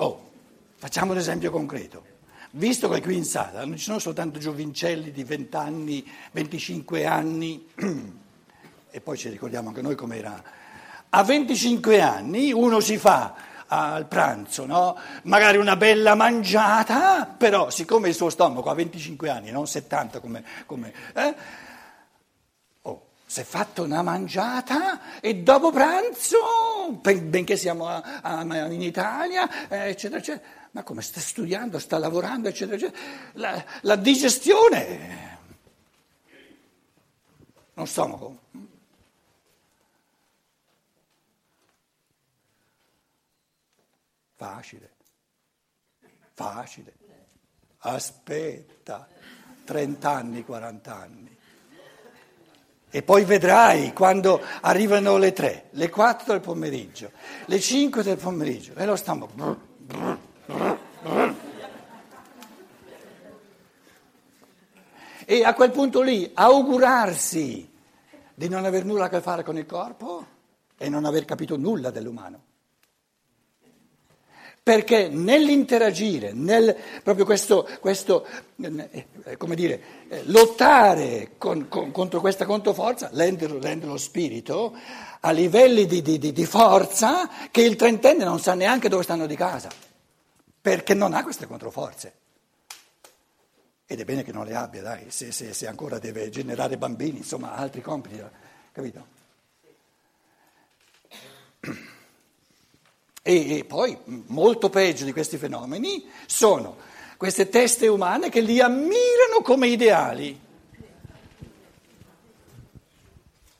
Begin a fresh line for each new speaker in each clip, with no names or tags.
Oh, facciamo un esempio concreto. Visto che qui in sala non ci sono soltanto giovincelli di 20 anni, 25 anni, e poi ci ricordiamo anche noi com'era. A 25 anni uno si fa al pranzo, no? magari una bella mangiata, però siccome il suo stomaco ha 25 anni, non 70 come... come eh? Si è fatto una mangiata e dopo pranzo, benché siamo a, a, in Italia, eh, eccetera, eccetera, ma come sta studiando, sta lavorando, eccetera, eccetera, la, la digestione, non stomaco. Facile, facile. Aspetta, 30 anni, 40 anni. E poi vedrai quando arrivano le 3, le 4 del pomeriggio, le 5 del pomeriggio, e lo stiamo... E a quel punto lì augurarsi di non aver nulla a che fare con il corpo e non aver capito nulla dell'umano perché nell'interagire, nel proprio questo, questo eh, come dire, eh, lottare con, con, contro questa controforza, rende, lo spirito a livelli di, di, di, forza che il trentenne non sa neanche dove stanno di casa, perché non ha queste controforze. Ed è bene che non le abbia, dai, se, se, se ancora deve generare bambini, insomma, altri compiti, capito? E, e poi, molto peggio di questi fenomeni, sono queste teste umane che li ammirano come ideali.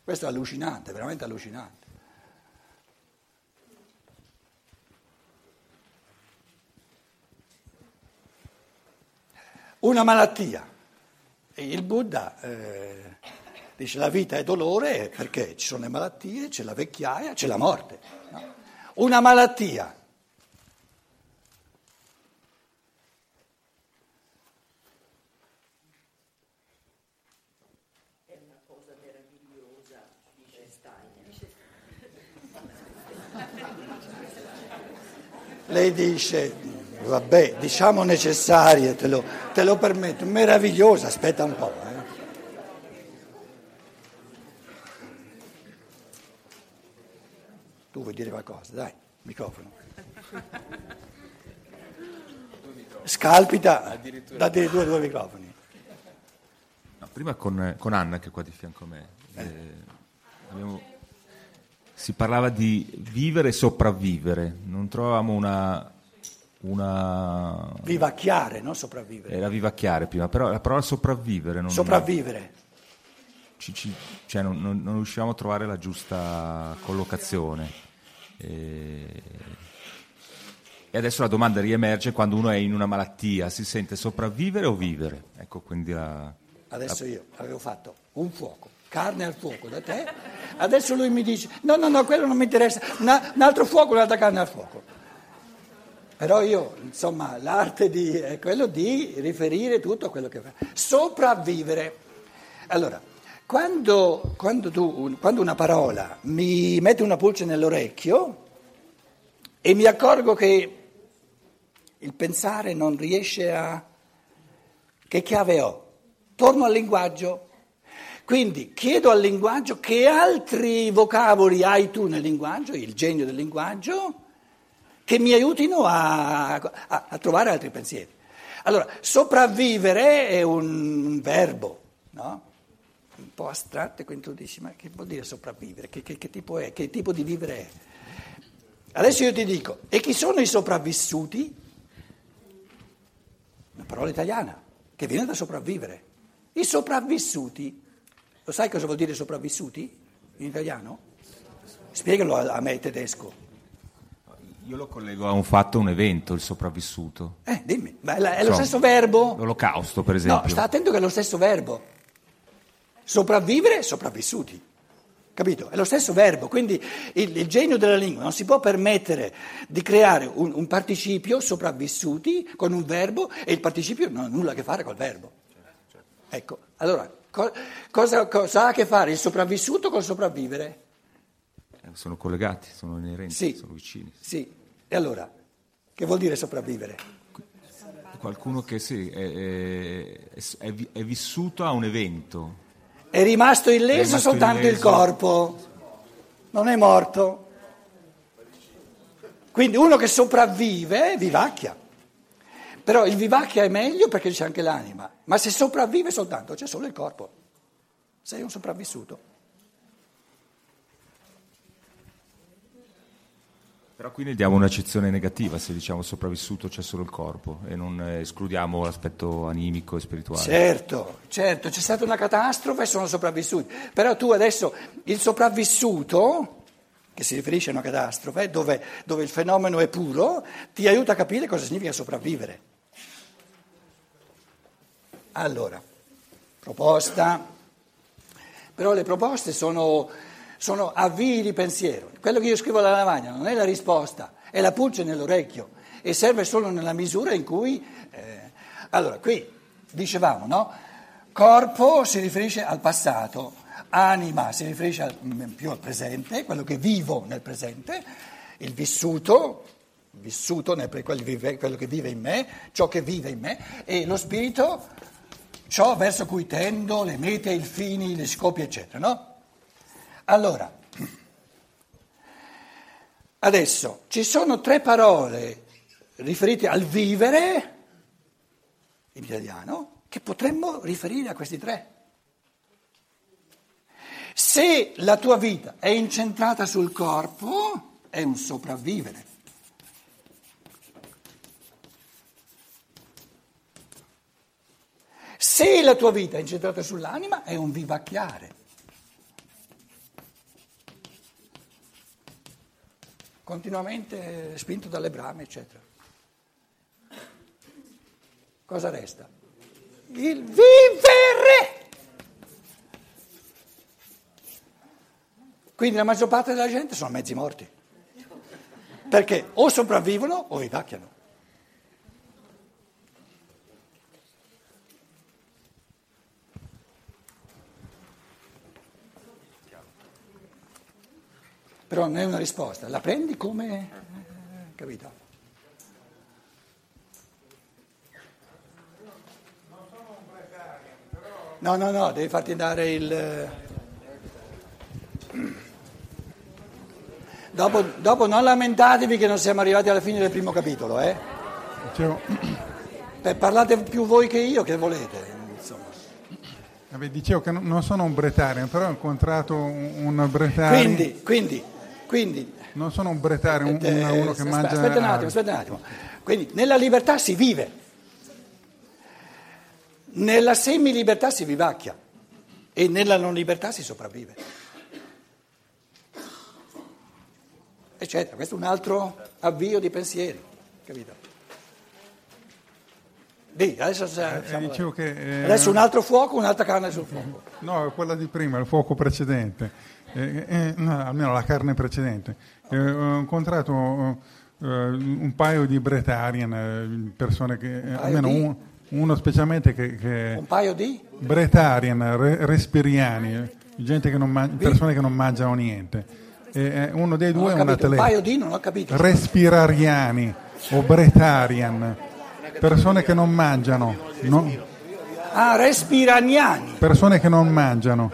Questo è allucinante, veramente allucinante. Una malattia. Il Buddha eh, dice la vita è dolore perché ci sono le malattie, c'è la vecchiaia, c'è la morte. Una malattia. Lei dice, vabbè, diciamo necessarie, te lo, te lo permetto, meravigliosa, aspetta un po'. Eh. Tu vuoi dire qualcosa? Dai, microfono. Scalpita, date due, due microfoni.
No, prima con, con, Anna, che è qua di fianco a me, eh. Eh, abbiamo, si parlava di vivere e sopravvivere. Non trovavamo una, una...
Vivacchiare, non sopravvivere.
Era vivacchiare prima, però la parola sopravvivere non...
Sopravvivere
ci, ci, cioè non, non, non, riusciamo a trovare la giusta collocazione. E, adesso la domanda riemerge quando uno è in una malattia, si sente sopravvivere o vivere? Ecco, quindi la,
adesso io avevo fatto un fuoco, carne al fuoco da te, adesso lui mi dice no, no, no, quello non mi interessa, Una, un altro fuoco, un'altra carne al fuoco. Però io, insomma, l'arte di, è quello di riferire tutto a quello che fa. Sopravvivere. Allora, quando, quando, tu, quando una parola mi mette una pulce nell'orecchio e mi accorgo che il pensare non riesce a... che chiave ho? Torno al linguaggio. Quindi chiedo al linguaggio che altri vocaboli hai tu nel linguaggio, il genio del linguaggio, che mi aiutino a, a, a trovare altri pensieri. Allora, sopravvivere è un verbo, no? Un po' astratte, quindi tu dici, ma che vuol dire sopravvivere? Che, che, che, tipo è? Che tipo di vivere è? Adesso io ti dico, e chi sono i sopravvissuti? Una parola italiana, che viene da sopravvivere. I sopravvissuti, lo sai cosa vuol dire sopravvissuti in italiano? Spiegalo a, a me tedesco.
Io lo collego a un fatto, un evento, il sopravvissuto.
Eh, dimmi, ma è, è lo so, stesso verbo?
L'olocausto, per esempio.
No, sta attento che è lo stesso verbo. Sopravvivere, sopravvissuti. Capito? È lo stesso verbo, quindi il, il, genio della lingua non si può permettere di creare un, un, participio sopravvissuti con un verbo e il participio non ha nulla a che fare col verbo. Ecco, allora, co, cosa, cosa, ha a che fare il sopravvissuto col sopravvivere?
Eh, sono collegati, sono inerenti,
sì,
sono vicini.
Sì, e allora Che vuol dire sopravvivere?
Qualcuno che sì, è, è- è è vissuto a un evento.
È rimasto
È
illeso
rimasto
soltanto il
illeso.
corpo, non è morto. Quindi uno che sopravvive vivacchia. Però il vivacchia è meglio perché c'è anche l'anima, ma se sopravvive soltanto c'è solo il corpo. Sei un sopravvissuto.
Però qui ne diamo un'accezione negativa se diciamo sopravvissuto c'è solo il corpo e non escludiamo l'aspetto animico e spirituale.
Certo, certo, c'è stata una catastrofe e sono sopravvissuti. Però tu adesso il sopravvissuto, che si riferisce a una catastrofe, dove, dove il fenomeno è puro, ti aiuta a capire cosa significa sopravvivere. Allora, proposta. Però le proposte sono, sono avvii di pensiero. Quello che io scrivo alla lavagna non è la risposta, è la pulce nell'orecchio e serve solo nella misura in cui... eh, Allora, qui dicevamo, no? Corpo si riferisce al passato, anima si riferisce al- mm, più al presente, quello che vivo nel presente, il vissuto, vissuto quello che vive in me, ciò che vive in me, e lo spirito, ciò verso cui tendo, le mete, i fini, gli scopi, eccetera, no? Allora, adesso ci sono tre parole riferite al vivere in italiano che potremmo riferire a questi tre. Se la tua vita è incentrata sul corpo, è un sopravvivere. Se la tua vita è incentrata sull'anima, è un vivacchiare. Continuamente spinto dalle brame, eccetera. Cosa resta? Il vivere! Quindi la maggior parte della gente sono mezzi morti. Perché o sopravvivono o vivacchiano. Però non è una risposta, la prendi come... capito? No, no, no, devi farti dare il... Dopo, dopo non lamentatevi che non siamo arrivati alla fine del primo capitolo, eh? Beh, parlate più voi che io, che volete.
Vabbè, dicevo che non- sono un bretarian, però ho incontrato un, un bretarian.
Quindi, quindi, quindi
Non sono un bretarian, un-
Eh,
uno, uno che
aspetta,
mangia...
Aspetta un attimo, aspetta un attimo. Quindi nella libertà si vive, nella semilibertà si vivacchia e nella non libertà si sopravvive. Eccetera, questo è un altro avvio di pensieri, capito? Dì, adesso, siamo-
Eh, che, eh,
adesso un altro fuoco, un'altra carne sul fuoco.
No, quella di prima, il fuoco precedente, Eh, eh, no, almeno la carne precedente. Eh, ho incontrato eh, un paio di bretarian, eh, persone che, eh,
paio
almeno un- uno specialmente che... che
Un paio di?
Bretarian, re- respiriani, eh, gente che non man- persone che non mangiano niente. E, eh, uno dei due è un
capito, un
atleta.
paio di non ho capito.
Respirariani o bretarian, persone che non mangiano, no-
Ah, respiraniani.
persone che non mangiano.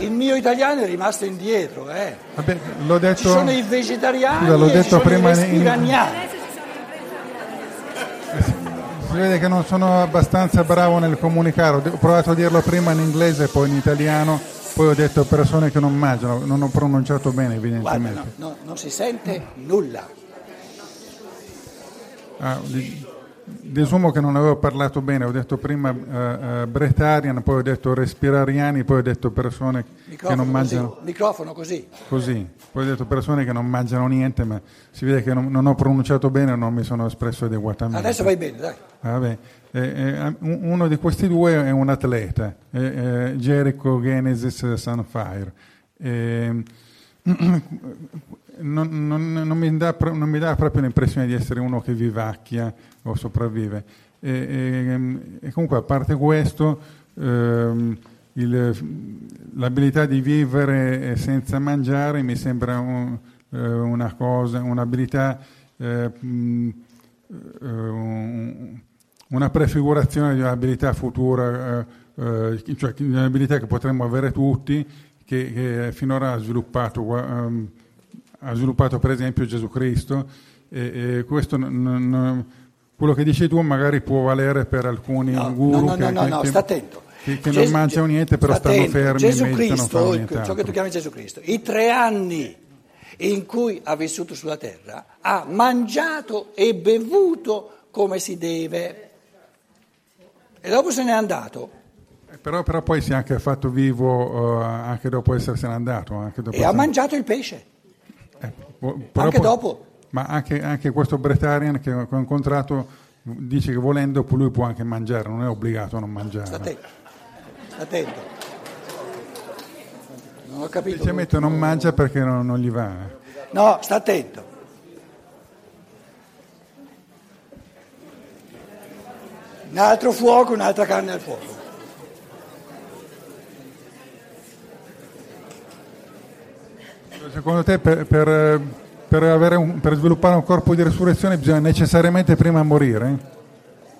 Il mio italiano è rimasto indietro, eh.
Vabbè, l'ho detto,
Ci sono i vegetariani
Scusa, l'ho detto
sono
prima
i
in-
respiraniani.
si vede che non sono abbastanza bravo nel comunicare, ho provato a dirlo prima in inglese, poi in italiano, poi ho detto persone che non mangiano, non ho pronunciato bene
Guarda,
evidentemente.
no, no, non si sente nulla.
Ah, di- desumo che non avevo parlato bene, ho detto prima eh, eh, bretarian, poi ho detto respirariani, poi ho detto persone che
Microfono
non mangiano
così, microfono così.
così, poi ho detto persone che non mangiano niente, ma si vede che non, non ho pronunciato bene, non mi sono espresso adeguatamente.
Adesso vai bene, dai.
Vabbè, eh, eh, un- uno di questi due è un atleta, eh, eh, Jericho Genesis Sunfire. Non, non- non mi dà, non mi dà proprio l'impressione di essere uno che vivacchia o sopravvive. E, e- e comunque, a parte questo, ehm, il- l'abilità di vivere senza mangiare mi sembra un- eh, una cosa, un'abilità eh, mh, eh, un- una prefigurazione di un'abilità futura, eh, eh, cioè di un'abilità che potremmo avere tutti, che, che finora ha sviluppato, ehm, ha sviluppato per esempio Gesù Cristo. E, e questo non- non- quello che dici tu magari può valere per alcuni
No,
guru
no, no,
che,
no, no,
che-
sta attento.
che- che
Gesù-
non mangiano niente, però
sta
stanno
attento.
fermi,
Gesù Cristo, ciò che tu chiami Gesù Cristo, i tre anni in cui ha vissuto sulla terra, ha mangiato e bevuto come si deve. E dopo se n'è andato
Eh, Però, però poi si è anche fatto vivo eh, anche dopo essersene andato. Anche dopo
e ha mangiato il pesce.
Eh, po- però
anche dopo.
Ma anche, anche questo Bretarian che ho incontrato dice che volendo lui può anche mangiare, non è obbligato a non mangiare.
Sta attento. Sta attento. Non ho capito.
Semplicemente non mangia perché non, non gli va. eh.
No, sta attento. Un altro fuoco, un'altra carne al fuoco.
Secondo te per, per- per un- per sviluppare un corpo di resurrezione bisogna necessariamente prima morire?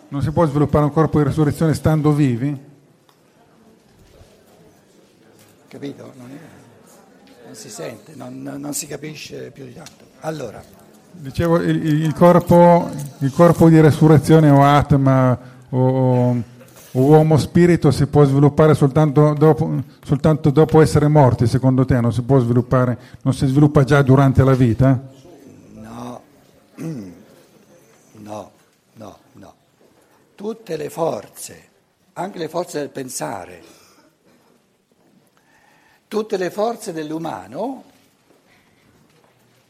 Non si può sviluppare un corpo di resurrezione stando vivi?
Capito? Non, è- non si sente, non, non si capisce più di tanto. Allora,
Dicevo, il, il- corpo, il corpo di resurrezione o atma o- o uomo spirito si può sviluppare soltanto dopo, soltanto dopo essere morti, secondo te? Non si può sviluppare, non si sviluppa già durante la vita?
no, no, no, no. Tutte le forze, anche le forze del pensare, tutte le forze dell'umano,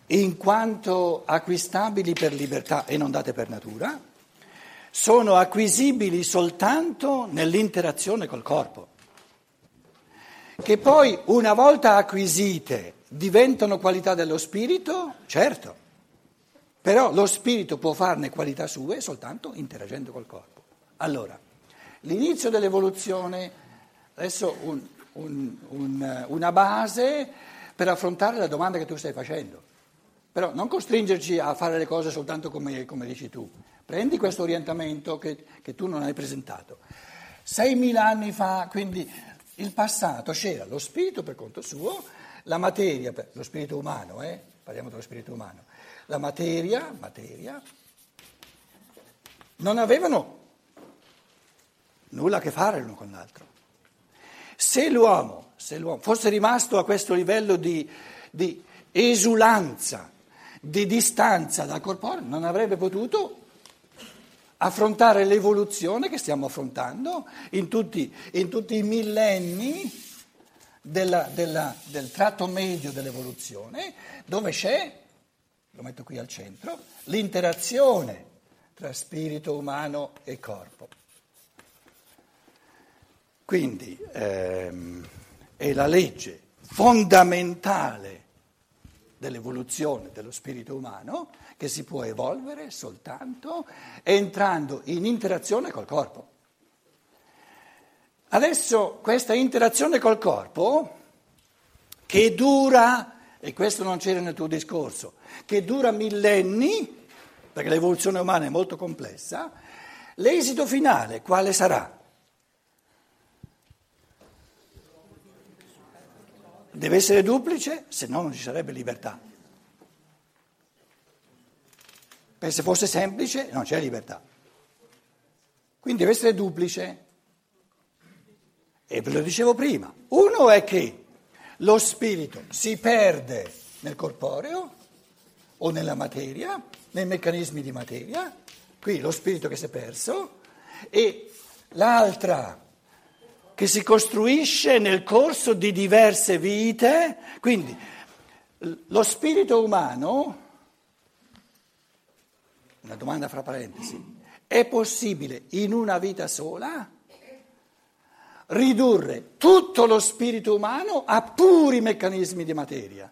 in quanto acquistabili per libertà e non date per natura, sono acquisibili soltanto nell'interazione col corpo, che poi una volta acquisite diventano qualità dello spirito, certo, però lo spirito può farne qualità sue soltanto interagendo col corpo. Allora, l'inizio dell'evoluzione, adesso un- un- un- una base per affrontare la domanda che tu stai facendo. Però non costringerci a fare le cose soltanto come, come dici tu. Prendi questo orientamento che, che tu non hai presentato. 6.000 anni fa, quindi il passato c'era lo spirito per conto suo, la materia, lo spirito umano, eh? parliamo dello spirito umano, la materia, materia, non avevano nulla a che fare l'uno con l'altro. Se l'uomo, se l'uomo fosse rimasto a questo livello di, di esulanza, di distanza dal corporeo, non avrebbe potuto affrontare l'evoluzione che stiamo affrontando in tutti, in tutti i millenni della- della- del tratto medio dell'evoluzione, dove c'è, lo metto qui al centro, l'interazione tra spirito umano e corpo. Quindi ehm, è la legge fondamentale dell'evoluzione dello spirito umano che si può evolvere soltanto entrando in interazione col corpo. Adesso questa interazione col corpo, che dura, e questo non c'era nel tuo discorso, che dura millenni, perché l'evoluzione umana è molto complessa, l'esito finale quale sarà? Deve essere duplice, se no non ci sarebbe libertà. Perché se fosse semplice non c'è libertà. Quindi deve essere duplice. E ve lo dicevo prima. Uno è che lo spirito si perde nel corporeo o nella materia, nei meccanismi di materia, qui lo spirito che si è perso, e l'altra che si costruisce nel corso di diverse vite, quindi lo spirito umano, una domanda fra parentesi, è possibile in una vita sola ridurre tutto lo spirito umano a puri meccanismi di materia?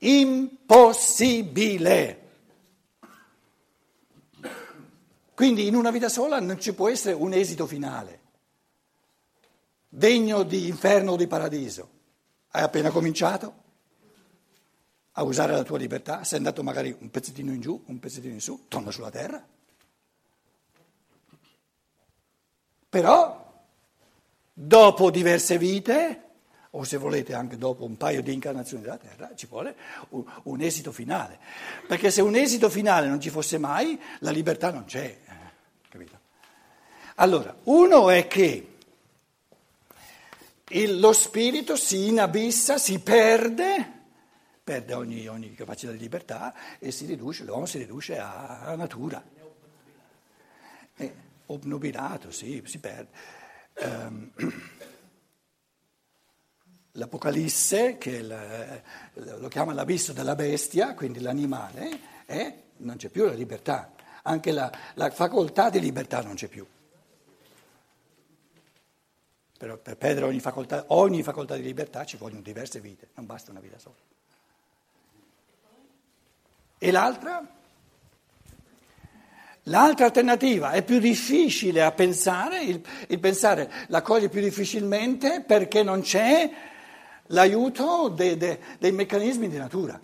Impossibile. Quindi in una vita sola non ci può essere un esito finale, degno di inferno o di paradiso. Hai appena cominciato? a usare la tua libertà, sei andato magari un pezzettino in giù, un pezzettino in su, torna sulla terra. Però, dopo diverse vite, o se volete anche dopo un paio di incarnazioni della terra, ci vuole un, un esito finale. Perché se un esito finale non ci fosse mai, la libertà non c'è. Eh? Allora, uno è che il- lo spirito si inabissa, si perde, perde ogni, ogni capacità di libertà e si riduce, l'uomo si riduce a, a natura. È obnubilato, sì, si perde. Ehm, L'Apocalisse, che il- lo chiama l'abisso della bestia, quindi l'animale, è- non c'è più la libertà, anche la, la facoltà di libertà non c'è più. Però per perdere ogni facoltà, ogni facoltà di libertà ci vogliono diverse vite, non basta una vita sola. E l'altra? L'altra alternativa è più difficile a pensare, il, il pensare la coglie più difficilmente perché non c'è l'aiuto de- de- dei meccanismi di natura.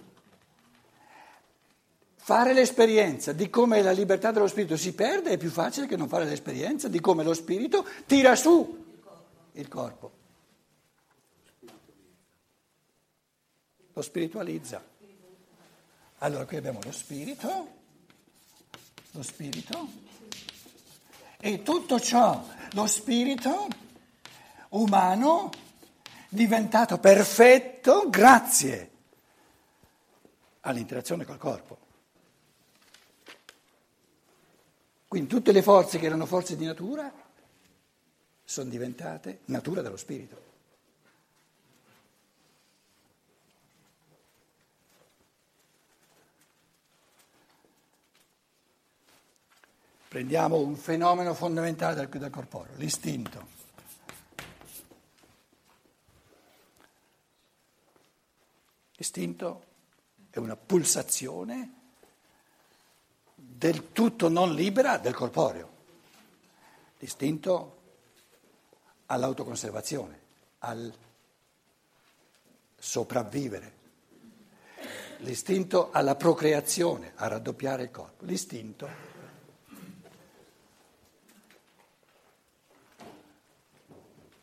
Fare l'esperienza di come la libertà dello spirito si perde è più facile che non fare l'esperienza di come lo spirito tira su il corpo. Lo spiritualizza. Allora qui abbiamo lo spirito, lo spirito e tutto ciò, lo spirito umano diventato perfetto grazie all'interazione col corpo. Quindi tutte le forze che erano forze di natura sono diventate natura dello spirito. Prendiamo un fenomeno fondamentale del, del corporeo, l'istinto. L'istinto è una pulsazione del tutto non libera del corporeo. L'istinto all'autoconservazione, al sopravvivere. L'istinto alla procreazione, a raddoppiare il corpo. L'istinto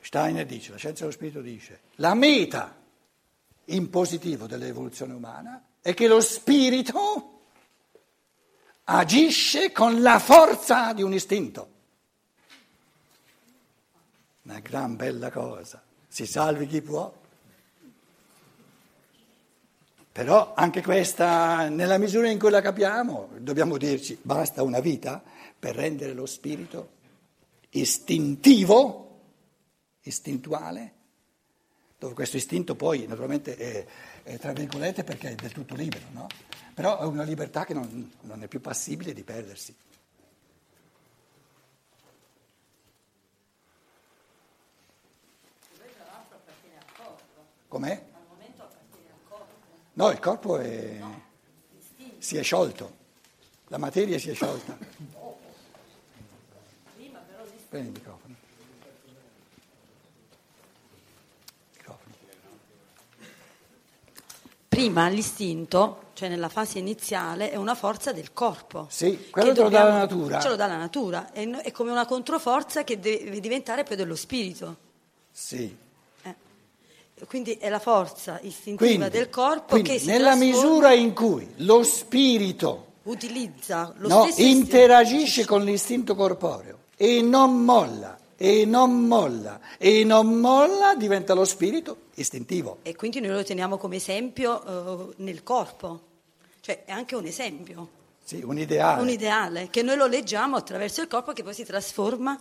Steiner dice, la scienza dello spirito dice, la meta in positivo dell'evoluzione umana è che lo spirito agisce con la forza di un istinto. Una gran bella cosa, si salvi chi può. Però anche questa, nella misura in cui la capiamo, dobbiamo dirci, basta una vita per rendere lo spirito istintivo istintuale, dove questo istinto poi naturalmente è, è tra virgolette perché è del tutto libero, no? però è una libertà che non, non è più passibile di perdersi. Com'è? No, il corpo è, si è sciolto, la materia si è sciolta. Prendi il microfono. Microfono.
Prima l'istinto, cioè nella fase iniziale, è una forza del corpo.
Sì, quello
che
te lo dà la natura.
Ce lo dà la natura, è, no- è come una controforza che deve diventare poi dello spirito.
Sì.
Quindi è la forza istintiva
Quindi,
del corpo che si
nella misura in cui lo spirito
utilizza lo
no, interagisce con l'istinto corporeo e non molla, e non molla, e non molla, diventa lo spirito istintivo.
E quindi noi lo teniamo come esempio eh, nel corpo, cioè è anche un esempio,
Sì, un ideale.
un ideale, che noi lo leggiamo attraverso il corpo che poi si trasforma.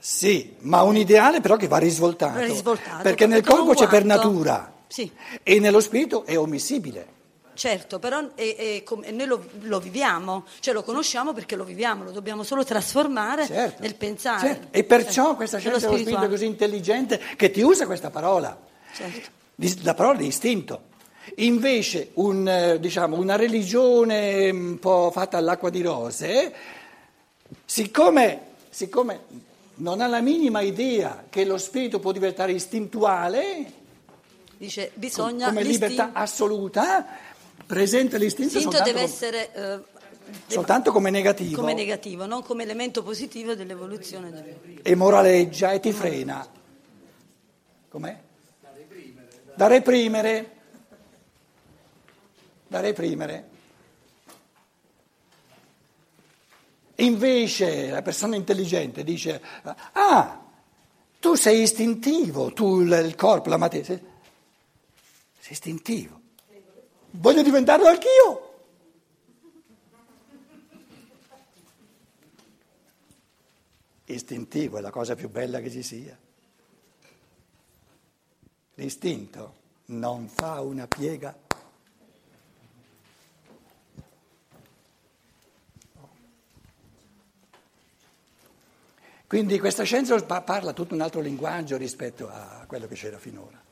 Sì, ma un ideale però che va risvoltato.
Risvoltato,
perché nel corpo c'è per natura
Sì.
e nello spirito è ommissibile.
Certo, però è- è noi lo, lo viviamo, cioè lo conosciamo perché lo viviamo, lo dobbiamo solo trasformare
Certo,
nel pensare.
certo. E perciò
Eh,
questa scienza dello spirito è così intelligente che ti usa questa parola,
Certo.
la parola di istinto. Invece un, eh, diciamo, una religione un po' fatta all'acqua di rose, siccome, siccome non ha la minima idea che lo spirito può diventare istintuale,
Dice, bisogna
come libertà assoluta, presenta l'istinto
L'istinto
soltanto,
deve essere eh,
soltanto come negativo
come negativo, non come elemento positivo dell'evoluzione. del-
e moraleggia e ti frena. Com'è? Da reprimere. Da reprimere. Invece la persona intelligente dice, ah, tu sei istintivo, tu il, corpo, la materia, sei, sei istintivo. Voglio diventarlo anch'io. Istintivo è la cosa più bella che ci sia. L'istinto non fa una piega. Quindi questa scienza pa- parla tutto un altro linguaggio rispetto a quello che c'era finora.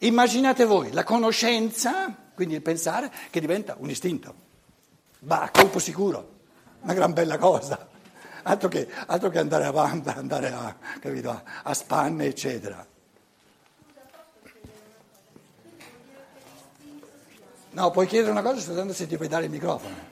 Immaginate voi la conoscenza, quindi il pensare, che diventa un istinto. Bah, colpo sicuro, una gran bella cosa. Altro che, altro che andare avanti, andare a, capito, a, a spanne, eccetera. No, puoi chiedere una cosa soltanto se ti puoi dare il microfono.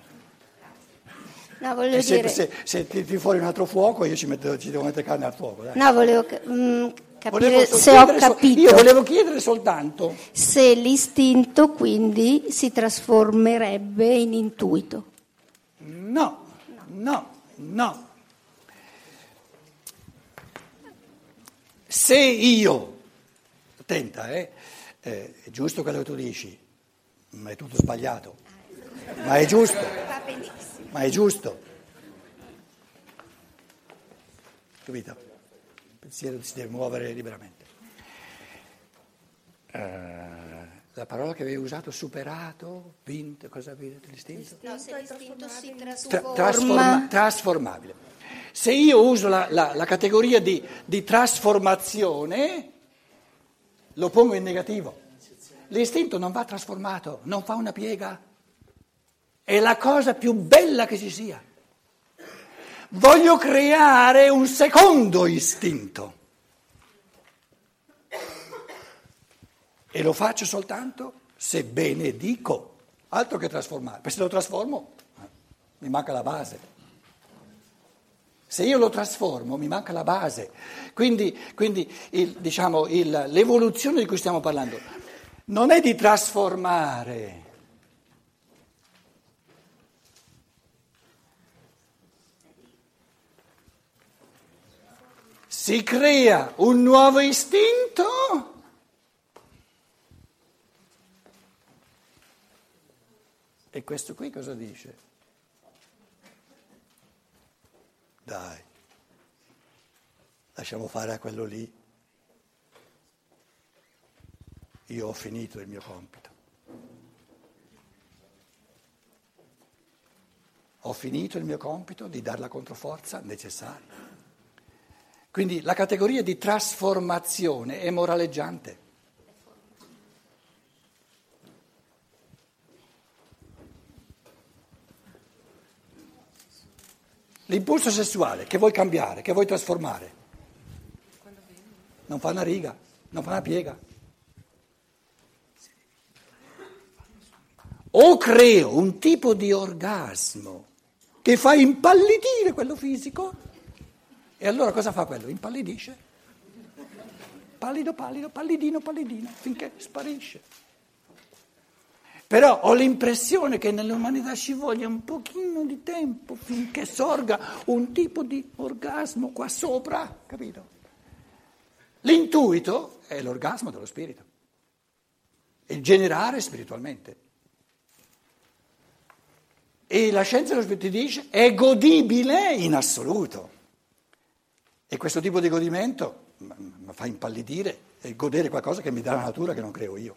No,
E se,
dire,
se, se tiri fuori un altro fuoco, io ci, metto, ci devo mettere carne al fuoco. Dai.
no, volevo ca- mm, capire
Volevo
se ho capito
io volevo chiedere soltanto
se l'istinto quindi si trasformerebbe in intuito.
No, no, no. Se io, attenta, eh, eh, è giusto quello che tu dici, ma è tutto sbagliato, ma è giusto, ma è giusto. Capito? Il pensiero si deve muovere liberamente. Eh, la parola che avevi usato, superato, vinto, cosa avete l'istinto?
No, se l'istinto si
Tra- trasforma- trasformabile. Se io uso la, la- la categoria di, di trasformazione, lo pongo in negativo. L'istinto non va trasformato, non fa una piega. È la cosa più bella che ci sia. Voglio creare un secondo istinto. E lo faccio soltanto se benedico, altro che trasformare, perché se lo trasformo mi manca la base. Se io lo trasformo mi manca la base. Quindi, quindi il- diciamo, il- l'evoluzione di cui stiamo parlando non è di trasformare. Si crea un nuovo istinto E questo qui cosa dice? Dai, lasciamo fare a quello lì. Io ho finito il mio compito. Ho finito il mio compito di dare la controforza necessaria. Quindi la categoria di trasformazione è moraleggiante. L'impulso sessuale che vuoi cambiare, che vuoi trasformare, non fa una riga, non fa una piega. O creo un tipo di orgasmo che fa impallidire quello fisico, e allora cosa fa quello? Impallidisce. Pallido, pallido, pallidino, pallidino, finché sparisce. Però ho l'impressione che nell'umanità ci voglia un pochino di tempo finché sorga un tipo di orgasmo qua sopra, capito? L'intuito è l'orgasmo dello spirito, il generare spiritualmente. E la scienza dello spirito ti dice è godibile in assoluto. E questo tipo di godimento mi fa impallidire e godere qualcosa che mi dà la natura che non creo io.